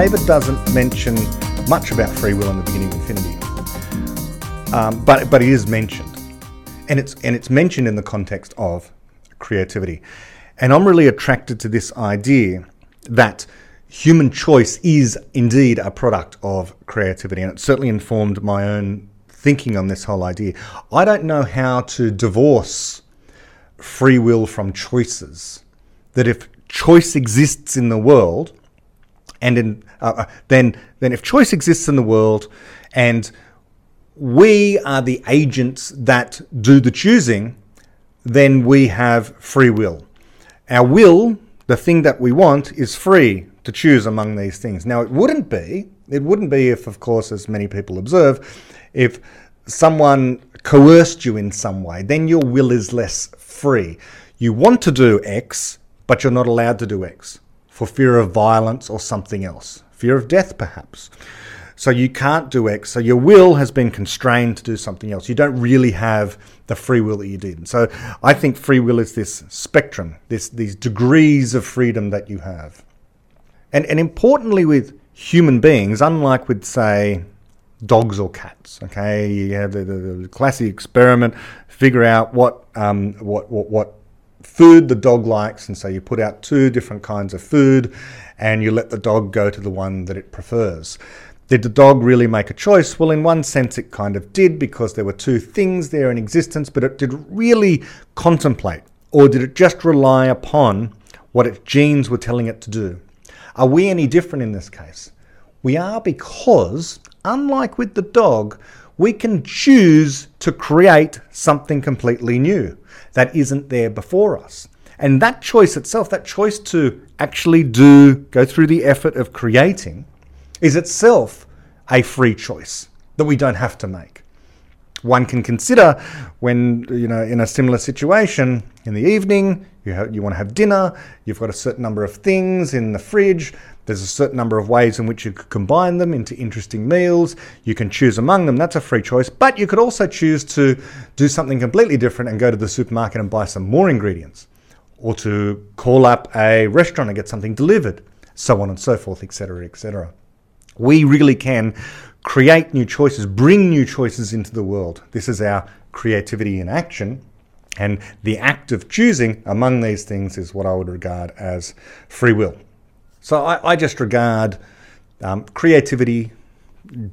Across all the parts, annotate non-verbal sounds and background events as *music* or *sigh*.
David doesn't mention much about free will in the beginning of Infinity, um, but but it is mentioned, and it's and it's mentioned in the context of creativity. And I'm really attracted to this idea that human choice is indeed a product of creativity, and it certainly informed my own thinking on this whole idea. I don't know how to divorce free will from choices. That if choice exists in the world, and in uh, uh, then then if choice exists in the world, and we are the agents that do the choosing, then we have free will. Our will, the thing that we want, is free to choose among these things. Now, it wouldn't be, it wouldn't be if, of course, as many people observe, if someone coerced you in some way, then your will is less free. You want to do X, but you're not allowed to do X for fear of violence or something else, fear of death, perhaps. So you can't do X. So your will has been constrained to do something else. You don't really have the free will that you did. So I think free will is this spectrum, this these degrees of freedom that you have. And and importantly with human beings, unlike with say dogs or cats. Okay, you have the, the, the classic experiment, figure out what um, what, what what food the dog likes, and so you put out two different kinds of food, and you let the dog go to the one that it prefers. Did the dog really make a choice? Well, in one sense, it kind of did because there were two things there in existence, but it did really contemplate, or did it just rely upon what its genes were telling it to do? Are we any different in this case? We are because unlike with the dog, we can choose to create something completely new that isn't there before us. And that choice itself, that choice to actually do, go through the effort of creating, is itself a free choice that we don't have to make. One can consider when, you know, in a similar situation in the evening, you, have, you want to have dinner, you've got a certain number of things in the fridge, there's a certain number of ways in which you could combine them into interesting meals. You can choose among them, that's a free choice. But you could also choose to do something completely different and go to the supermarket and buy some more ingredients, or to call up a restaurant and get something delivered, so on and so forth, etc., etc. We really can create new choices, bring new choices into the world. This is our creativity in action. And the act of choosing among these things is what I would regard as free will. So I, I just regard um, creativity,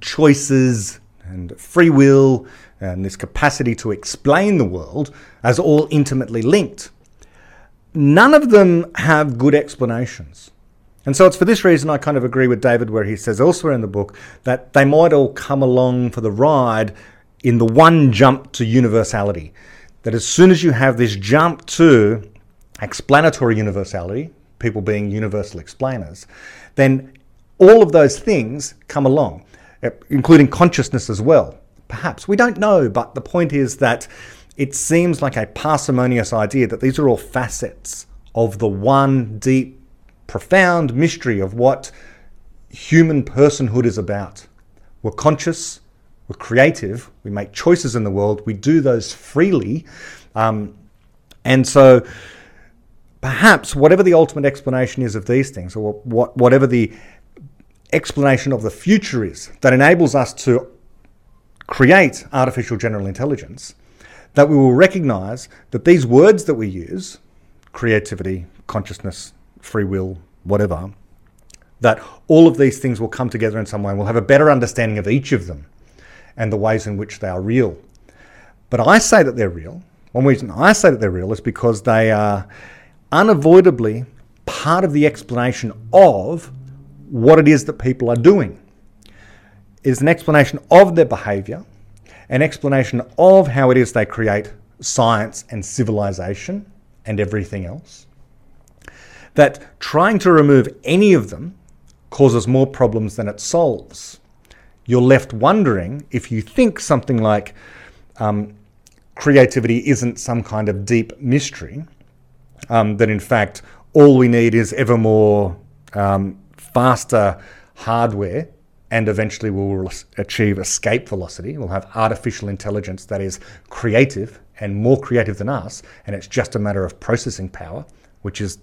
choices, and free will, and this capacity to explain the world as all intimately linked. None of them have good explanations. And so it's for this reason I kind of agree with David, where he says elsewhere in the book that they might all come along for the ride in the one jump to universality. That as soon as you have this jump to explanatory universality, people being universal explainers, then all of those things come along, eh, including consciousness as well. Perhaps. We don't know, but the point is that it seems like a parsimonious idea that these are all facets of the one deep, profound mystery of what human personhood is about. We're conscious, we're creative, we make choices in the world, we do those freely. Um, and so perhaps whatever the ultimate explanation is of these things, or what, whatever the explanation of the future is that enables us to create artificial general intelligence, that we will recognize that these words that we use creativity, consciousness, free will, whatever that all of these things will come together in some way and we'll have a better understanding of each of them and the ways in which they are real. But I say that they're real. One reason I say that they're real is because they are unavoidably part of the explanation of what it is that people are doing. It is an explanation of their behavior, an explanation of how it is they create science and civilization and everything else. That trying to remove any of them causes more problems than it solves. You're left wondering if you think something like um, creativity isn't some kind of deep mystery um, that in fact all we need is ever more um, faster hardware and eventually we'll achieve escape velocity. We'll have artificial intelligence that is creative and more creative than us, and it's just a matter of processing power, which is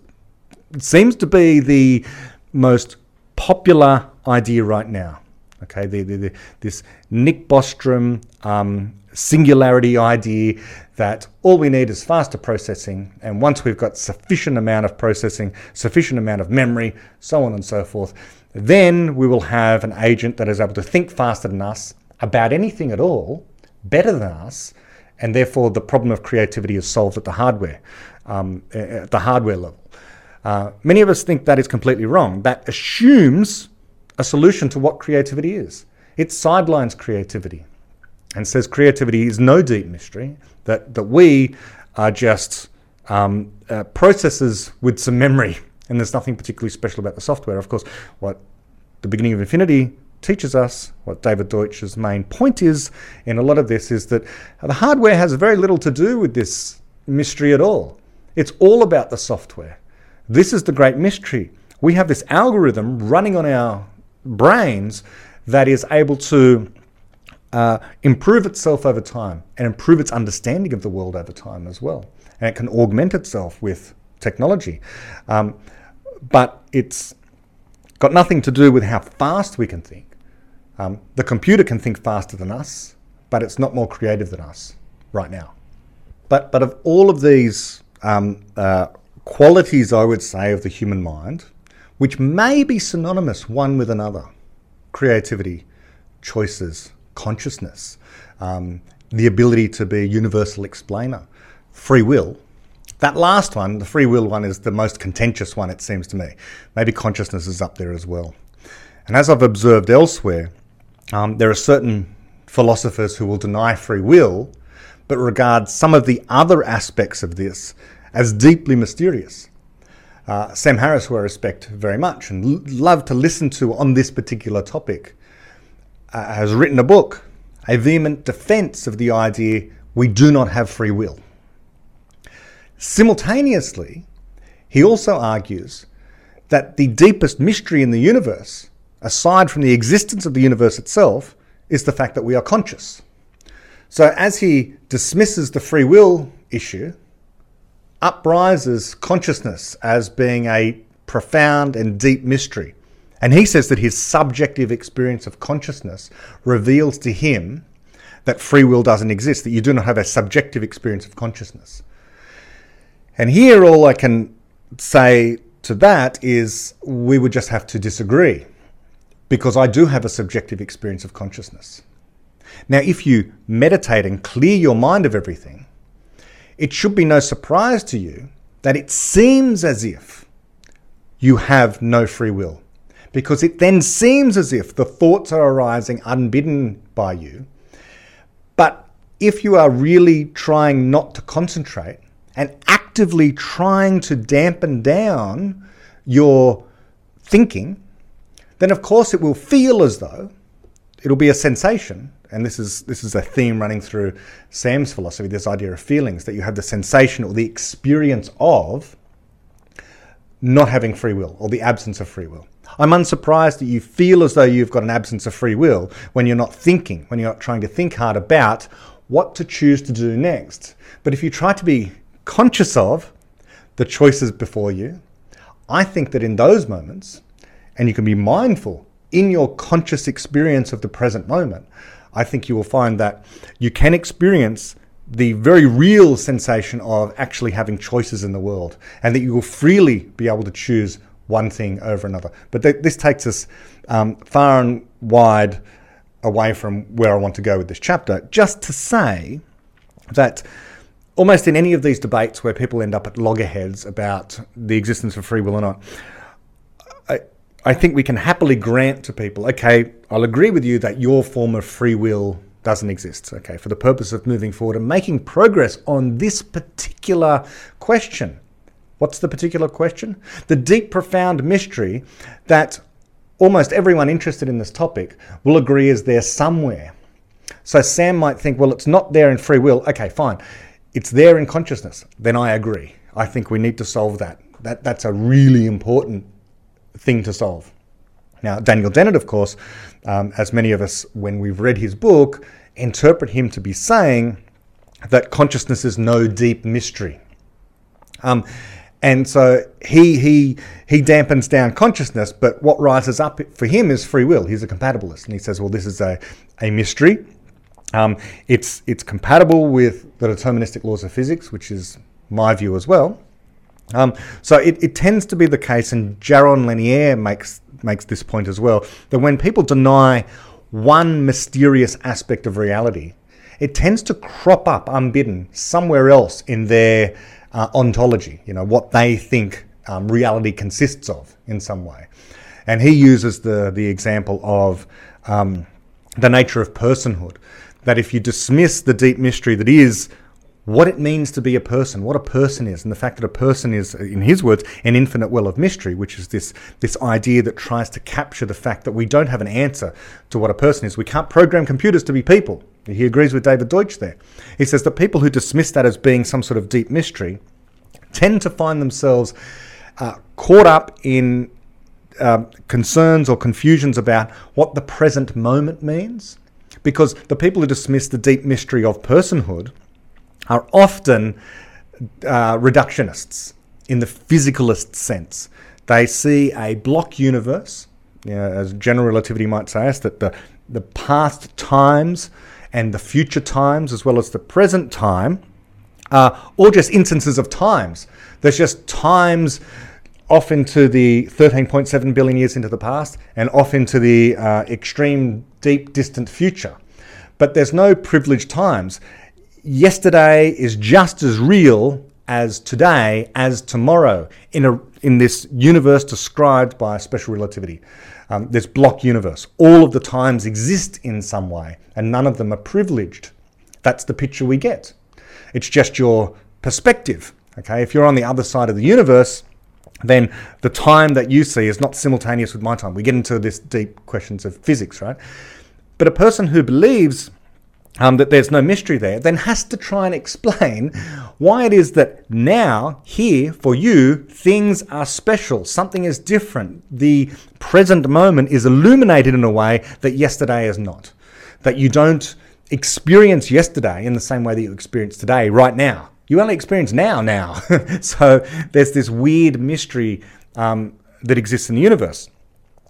seems to be the most popular idea right now. Okay, the, the, the, this Nick Bostrom um, singularity idea that all we need is faster processing, and once we've got sufficient amount of processing, sufficient amount of memory, so on and so forth, then we will have an agent that is able to think faster than us about anything at all, better than us, and therefore the problem of creativity is solved at the hardware, um, at the hardware level. Uh, many of us think that is completely wrong. That assumes a solution to what creativity is. It sidelines creativity and says creativity is no deep mystery, that, that we are just um, uh, processes with some memory, and there's nothing particularly special about the software. Of course, what the beginning of infinity teaches us, what David Deutsch's main point is in a lot of this, is that the hardware has very little to do with this mystery at all. It's all about the software. This is the great mystery. We have this algorithm running on our brains that is able to uh, improve itself over time and improve its understanding of the world over time as well. And it can augment itself with technology. Um, but it's got nothing to do with how fast we can think. Um, the computer can think faster than us, but it's not more creative than us right now. But, but of all of these um, uh, qualities, I would say, of the human mind, which may be synonymous one with another creativity, choices, consciousness, um, the ability to be a universal explainer, free will. That last one, the free will one, is the most contentious one, it seems to me. Maybe consciousness is up there as well. And as I've observed elsewhere, um, there are certain philosophers who will deny free will, but regard some of the other aspects of this as deeply mysterious. Uh, Sam Harris, who I respect very much and l- love to listen to on this particular topic, uh, has written a book, a vehement defense of the idea we do not have free will. Simultaneously, he also argues that the deepest mystery in the universe, aside from the existence of the universe itself, is the fact that we are conscious. So, as he dismisses the free will issue, uprises consciousness as being a profound and deep mystery. And he says that his subjective experience of consciousness reveals to him that free will doesn't exist, that you do not have a subjective experience of consciousness. And here, all I can say to that is we would just have to disagree because I do have a subjective experience of consciousness. Now, if you meditate and clear your mind of everything, it should be no surprise to you that it seems as if you have no free will, because it then seems as if the thoughts are arising unbidden by you. But if you are really trying not to concentrate and actively trying to dampen down your thinking, then of course it will feel as though it'll be a sensation and this is this is a theme running through Sam's philosophy, this idea of feelings, that you have the sensation or the experience of not having free will or the absence of free will. I'm unsurprised that you feel as though you've got an absence of free will when you're not thinking, when you're not trying to think hard about what to choose to do next. But if you try to be conscious of the choices before you, I think that in those moments, and you can be mindful in your conscious experience of the present moment, I think you will find that you can experience the very real sensation of actually having choices in the world and that you will freely be able to choose one thing over another. But th- this takes us um, far and wide away from where I want to go with this chapter, just to say that almost in any of these debates where people end up at loggerheads about the existence of free will or not, think we can happily grant to people, okay, I'll agree with you that your form of free will doesn't exist, okay, for the purpose of moving forward and making progress on this particular question. What's the particular question? The deep, profound mystery that almost everyone interested in this topic will agree is there somewhere. So Sam might think, well, it's not there in free will. Okay, fine. It's there in consciousness. Then I agree. I think we need to solve that. That that's a really important thing to solve. Now, Daniel Dennett, of course, um, as many of us, when we've read his book, interpret him to be saying that consciousness is no deep mystery. Um, And so he he he dampens down consciousness, but what rises up for him is free will. He's a compatibilist, and he says, "Well, this is a a mystery. Um, it's it's compatible with the deterministic laws of physics, which is my view as well. Um, so it, it tends to be the case, and Jaron Lanier makes makes this point as well, that when people deny one mysterious aspect of reality, it tends to crop up unbidden somewhere else in their uh, ontology, you know, what they think um, reality consists of in some way. And he uses the, the example of um, the nature of personhood, that if you dismiss the deep mystery that is what it means to be a person, what a person is, and the fact that a person is, in his words, an infinite well of mystery, which is this, this idea that tries to capture the fact that we don't have an answer to what a person is. We can't program computers to be people. He agrees with David Deutsch there. He says that people who dismiss that as being some sort of deep mystery tend to find themselves uh, caught up in uh, concerns or confusions about what the present moment means. Because the people who dismiss the deep mystery of personhood are often uh, reductionists in the physicalist sense. They see a block universe, you know, as general relativity might say us, that the, the past times and the future times, as well as the present time, are all just instances of times. There's just times off into the 13.7 billion years into the past and off into the uh, extreme, deep, distant future. But there's no privileged times yesterday is just as real as today as tomorrow in a in this universe described by special relativity. Um, this block universe. All of the times exist in some way, and none of them are privileged. That's the picture we get. It's just your perspective. Okay, if you're on the other side of the universe, then the time that you see is not simultaneous with my time. We get into this deep questions of physics, right? But a person who believes um, that there's no mystery there, then has to try and explain why it is that now, here, for you, things are special. Something is different. The present moment is illuminated in a way that yesterday is not. That you don't experience yesterday in the same way that you experience today, right now. You only experience now, now. *laughs* so there's this weird mystery um, that exists in the universe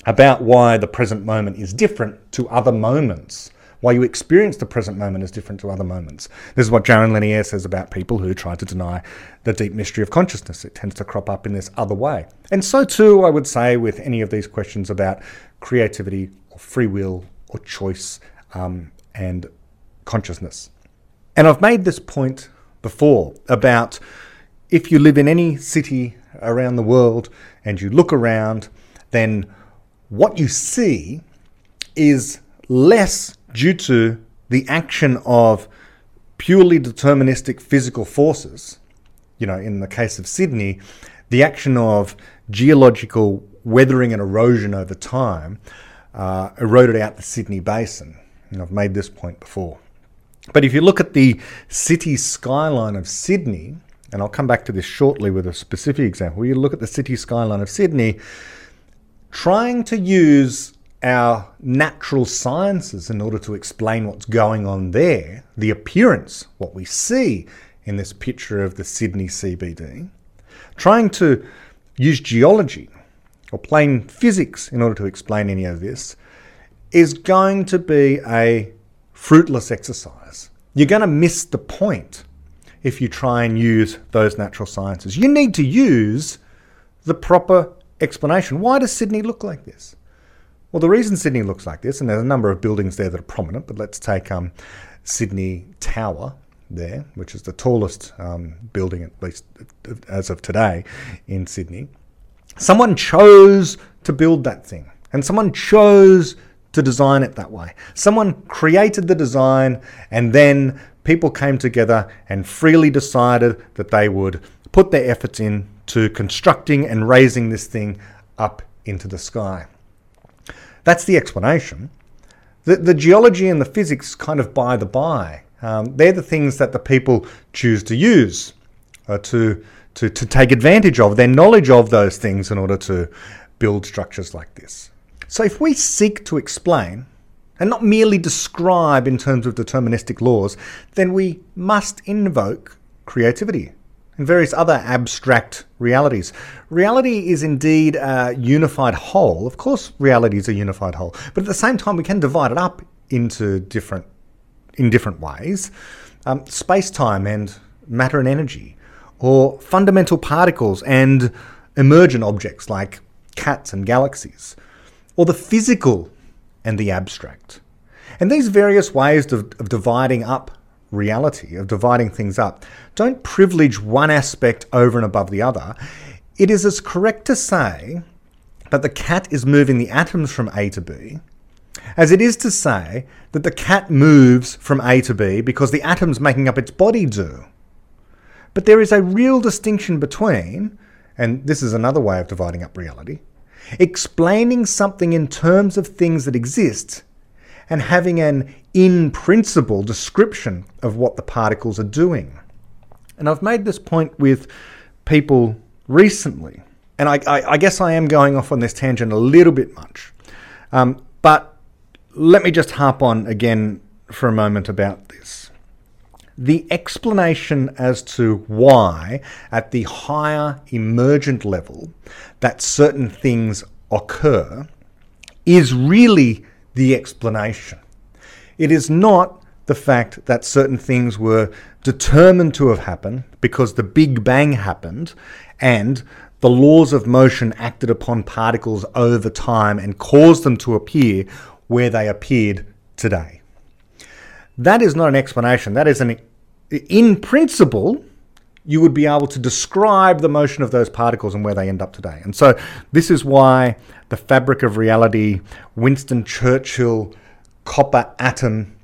about why the present moment is different to other moments why you experience the present moment is different to other moments. This is what Jaron Lanier says about people who try to deny the deep mystery of consciousness. It tends to crop up in this other way. And so, too, I would say with any of these questions about creativity or free will or choice um, and consciousness. And I've made this point before about if you live in any city around the world and you look around, then what you see is less due to the action of purely deterministic physical forces, you know, in the case of Sydney, the action of geological weathering and erosion over time uh, eroded out the Sydney basin. And I've made this point before. But if you look at the city skyline of Sydney, and I'll come back to this shortly with a specific example, you look at the city skyline of Sydney, trying to use our natural sciences in order to explain what's going on there, the appearance, what we see in this picture of the Sydney CBD, trying to use geology or plain physics in order to explain any of this is going to be a fruitless exercise. You're going to miss the point if you try and use those natural sciences. You need to use the proper explanation. Why does Sydney look like this? Well, the reason Sydney looks like this, and there's a number of buildings there that are prominent, but let's take um, Sydney Tower there, which is the tallest um, building, at least as of today, in Sydney. Someone chose to build that thing, and someone chose to design it that way. Someone created the design, and then people came together and freely decided that they would put their efforts in to constructing and raising this thing up into the sky. That's the explanation. The, the geology and the physics kind of by the by. Um, they're the things that the people choose to use, uh, to, to, to take advantage of, their knowledge of those things in order to build structures like this. So if we seek to explain, and not merely describe in terms of deterministic laws, then we must invoke creativity. And various other abstract realities. Reality is indeed a unified whole. Of course, reality is a unified whole, but at the same time, we can divide it up into different in different ways. Um, Space time and matter and energy, or fundamental particles and emergent objects like cats and galaxies, or the physical and the abstract. And these various ways of, of dividing up reality, of dividing things up, don't privilege one aspect over and above the other. It is as correct to say that the cat is moving the atoms from A to B as it is to say that the cat moves from A to B because the atoms making up its body do. But there is a real distinction between, and this is another way of dividing up reality, explaining something in terms of things that exist and having an in principle description of what the particles are doing. And I've made this point with people recently, and I, I, I guess I am going off on this tangent a little bit much. Um, but let me just harp on again for a moment about this. The explanation as to why, at the higher emergent level, that certain things occur is really the explanation. It is not the fact that certain things were determined to have happened because the Big Bang happened and the laws of motion acted upon particles over time and caused them to appear where they appeared today. That is not an explanation. That is an, in principle, you would be able to describe the motion of those particles and where they end up today. And so, this is why the fabric of reality, Winston Churchill copper atom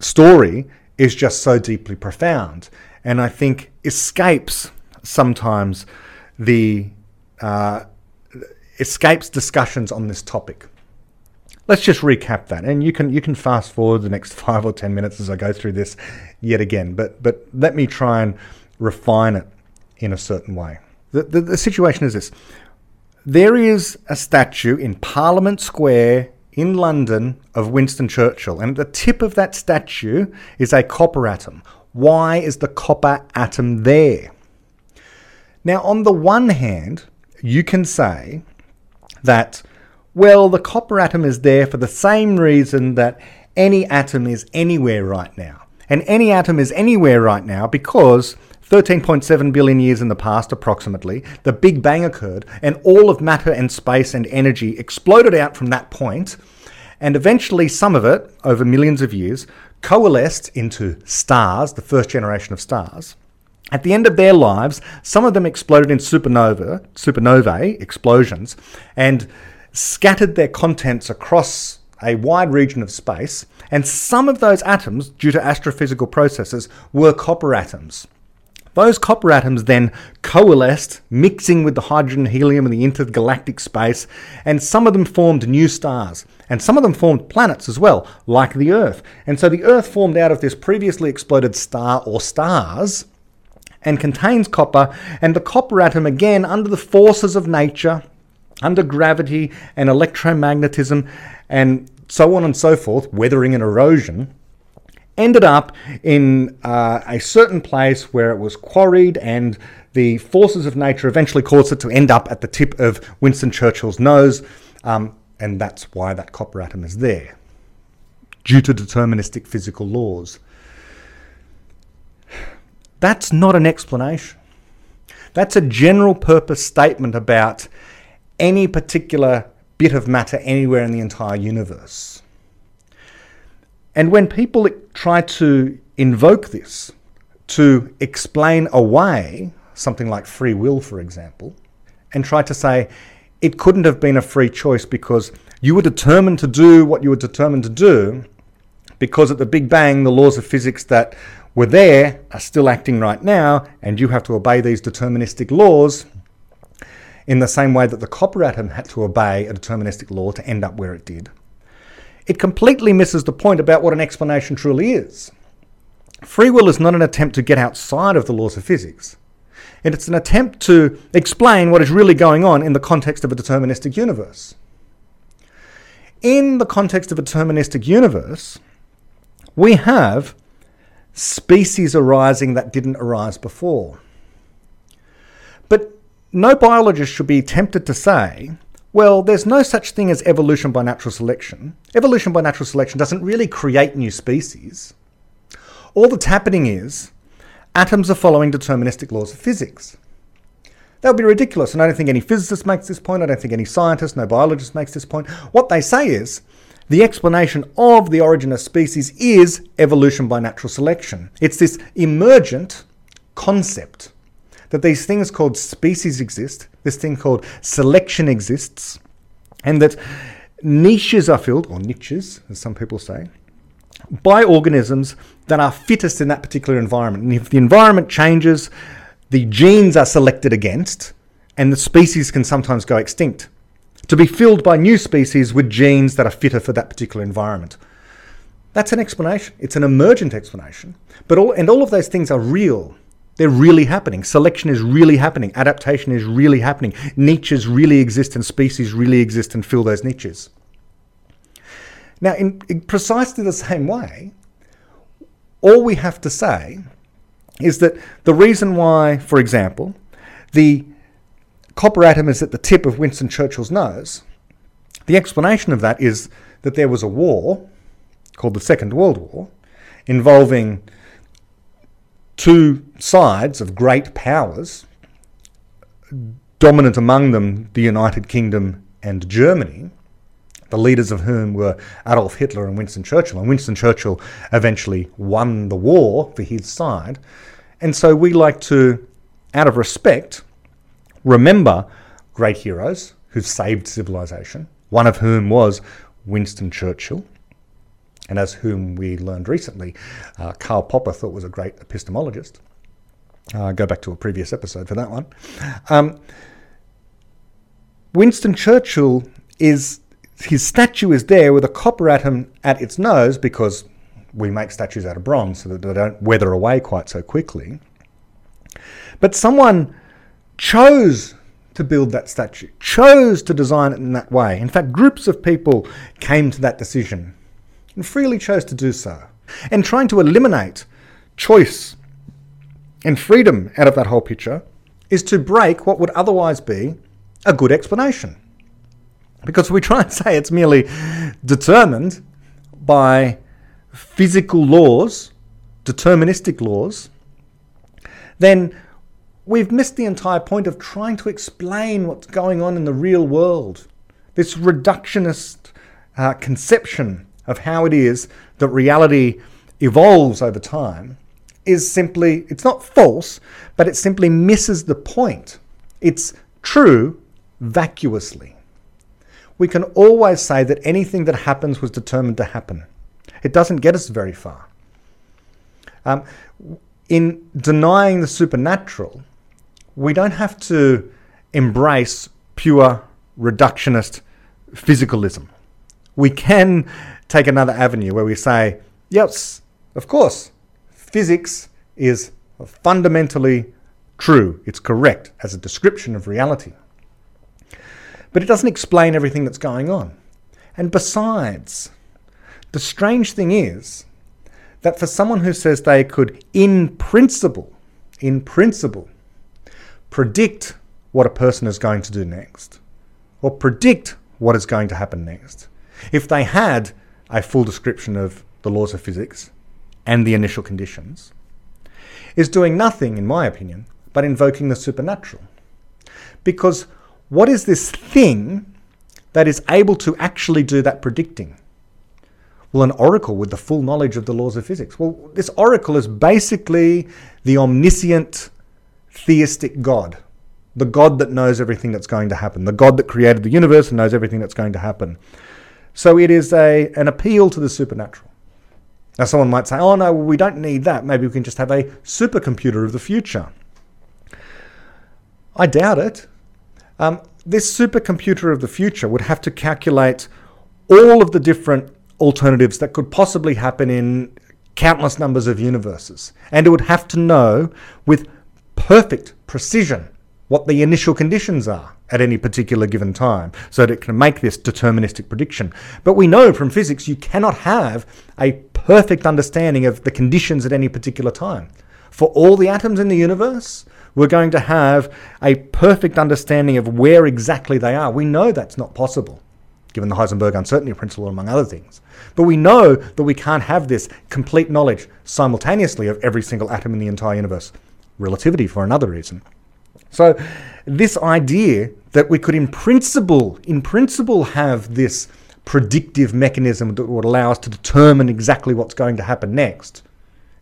story is just so deeply profound. And I think escapes sometimes the uh, escapes discussions on this topic. Let's just recap that, and you can you can fast forward the next *laughs* five or ten minutes as I go through this yet again. But but let me try and refine it in a certain way. The, the, the situation is this: there is a statue in Parliament Square in London of Winston Churchill, and at the tip of that statue is a copper atom. Why is the copper atom there? Now, on the one hand, you can say that well, the copper atom is there for the same reason that any atom is anywhere right now. And any atom is anywhere right now because 13.7 billion years in the past, approximately, the Big Bang occurred, and all of matter and space and energy exploded out from that point. and eventually some of it, over millions of years, coalesced into stars, the first generation of stars. At the end of their lives, some of them exploded in supernova, supernovae explosions, and scattered their contents across a wide region of space, and some of those atoms, due to astrophysical processes, were copper atoms. Those copper atoms then coalesced, mixing with the hydrogen helium and the intergalactic space, and some of them formed new stars, and some of them formed planets as well, like the Earth. And so the Earth formed out of this previously exploded star or stars and contains copper, and the copper atom, again, under the forces of nature, under gravity and electromagnetism and so on and so forth, weathering and erosion, ended up in uh, a certain place where it was quarried and the forces of nature eventually caused it to end up at the tip of Winston Churchill's nose, um, and that's why that copper atom is there, due to deterministic physical laws. That's not an explanation. That's a general purpose statement about any particular bit of matter anywhere in the entire universe. And when people try to invoke this to explain away something like free will, for example, and try to say it couldn't have been a free choice because you were determined to do what you were determined to do because at the Big Bang, the laws of physics that were there are still acting right now, and you have to obey these deterministic laws in the same way that the copper atom had to obey a deterministic law to end up where it did. It completely misses the point about what an explanation truly is. Free will is not an attempt to get outside of the laws of physics. It's an attempt to explain what is really going on in the context of a deterministic universe. In the context of a deterministic universe, we have species arising that didn't arise before. But no biologist should be tempted to say, well, there's no such thing as evolution by natural selection. Evolution by natural selection doesn't really create new species. All that's happening is atoms are following deterministic laws of physics. That would be ridiculous, and I don't think any physicist makes this point, I don't think any scientist, no biologist makes this point. What they say is the explanation of the origin of species is evolution by natural selection. It's this emergent concept that these things called species exist, this thing called selection exists, and that niches are filled, or niches, as some people say, by organisms that are fittest in that particular environment. And if the environment changes, the genes are selected against, and the species can sometimes go extinct to be filled by new species with genes that are fitter for that particular environment. That's an explanation. It's an emergent explanation. But all, and all of those things are real. They're really happening. Selection is really happening. Adaptation is really happening. Niches really exist and species really exist and fill those niches. Now, in, precisely the same way, all we have to say is that the reason why, for example, the copper atom is at the tip of Winston Churchill's nose, the explanation of that is that there was a war called the Second World War involving two sides of great powers, dominant among them the United Kingdom and Germany, the leaders of whom were Adolf Hitler and Winston Churchill. And Winston Churchill eventually won the war for his side. And so we like to, out of respect, remember great heroes who saved civilization, one of whom was Winston Churchill. And as whom we learned recently, uh, Karl Popper thought was a great epistemologist. Uh, go back to a previous episode for that one. Um, Winston Churchill is his statue is there with a copper atom at its nose because we make statues out of bronze so that they don't weather away quite so quickly. But someone chose to build that statue, chose to design it in that way. In fact, groups of people came to that decision and freely chose to do so. And trying to eliminate choice and freedom out of that whole picture is to break what would otherwise be a good explanation. Because if we try and say it's merely determined by physical laws, deterministic laws, then we've missed the entire point of trying to explain what's going on in the real world. This reductionist uh, conception of how it is that reality evolves over time is simply, it's not false, but it simply misses the point. It's true vacuously we can always say that anything that happens was determined to happen. It doesn't get us very far. Um, in denying the supernatural, we don't have to embrace pure reductionist physicalism. We can take another avenue where we say, yes, of course, physics is fundamentally true, it's correct as a description of reality but it doesn't explain everything that's going on. And besides, the strange thing is that for someone who says they could, in principle, in principle, predict what a person is going to do next, or predict what is going to happen next, if they had a full description of the laws of physics and the initial conditions, is doing nothing, in my opinion, but invoking the supernatural. Because what is this thing that is able to actually do that predicting? Well, an oracle with the full knowledge of the laws of physics. Well, this oracle is basically the omniscient theistic God, the God that knows everything that's going to happen, the God that created the universe and knows everything that's going to happen. So it is a, an appeal to the supernatural. Now, someone might say, oh no, we don't need that. Maybe we can just have a supercomputer of the future. I doubt it. Um, this supercomputer of the future would have to calculate all of the different alternatives that could possibly happen in countless numbers of universes. And it would have to know with perfect precision what the initial conditions are at any particular given time so that it can make this deterministic prediction. But we know from physics you cannot have a perfect understanding of the conditions at any particular time. For all the atoms in the universe, we're going to have a perfect understanding of where exactly they are. We know that's not possible, given the Heisenberg uncertainty principle, among other things. But we know that we can't have this complete knowledge simultaneously of every single atom in the entire universe. Relativity, for another reason. So, this idea that we could, in principle, in principle, have this predictive mechanism that would allow us to determine exactly what's going to happen next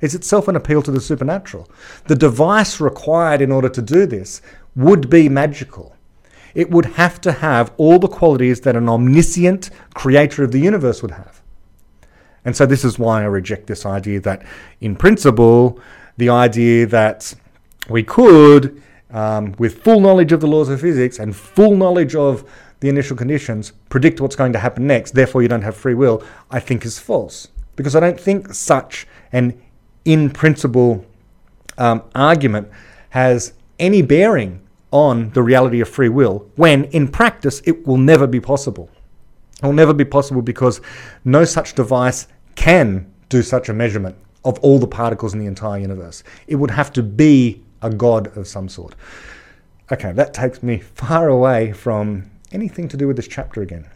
is itself an appeal to the supernatural. The device required in order to do this would be magical. It would have to have all the qualities that an omniscient creator of the universe would have. And so, this is why I reject this idea that, in principle, the idea that we could, um, with full knowledge of the laws of physics and full knowledge of the initial conditions, predict what's going to happen next, therefore you don't have free will, I think is false. Because I don't think such an in principle um, argument has any bearing on the reality of free will when in practice it will never be possible. It will never be possible because no such device can do such a measurement of all the particles in the entire universe. It would have to be a god of some sort. Okay, that takes me *laughs* far away from anything to do with this chapter again.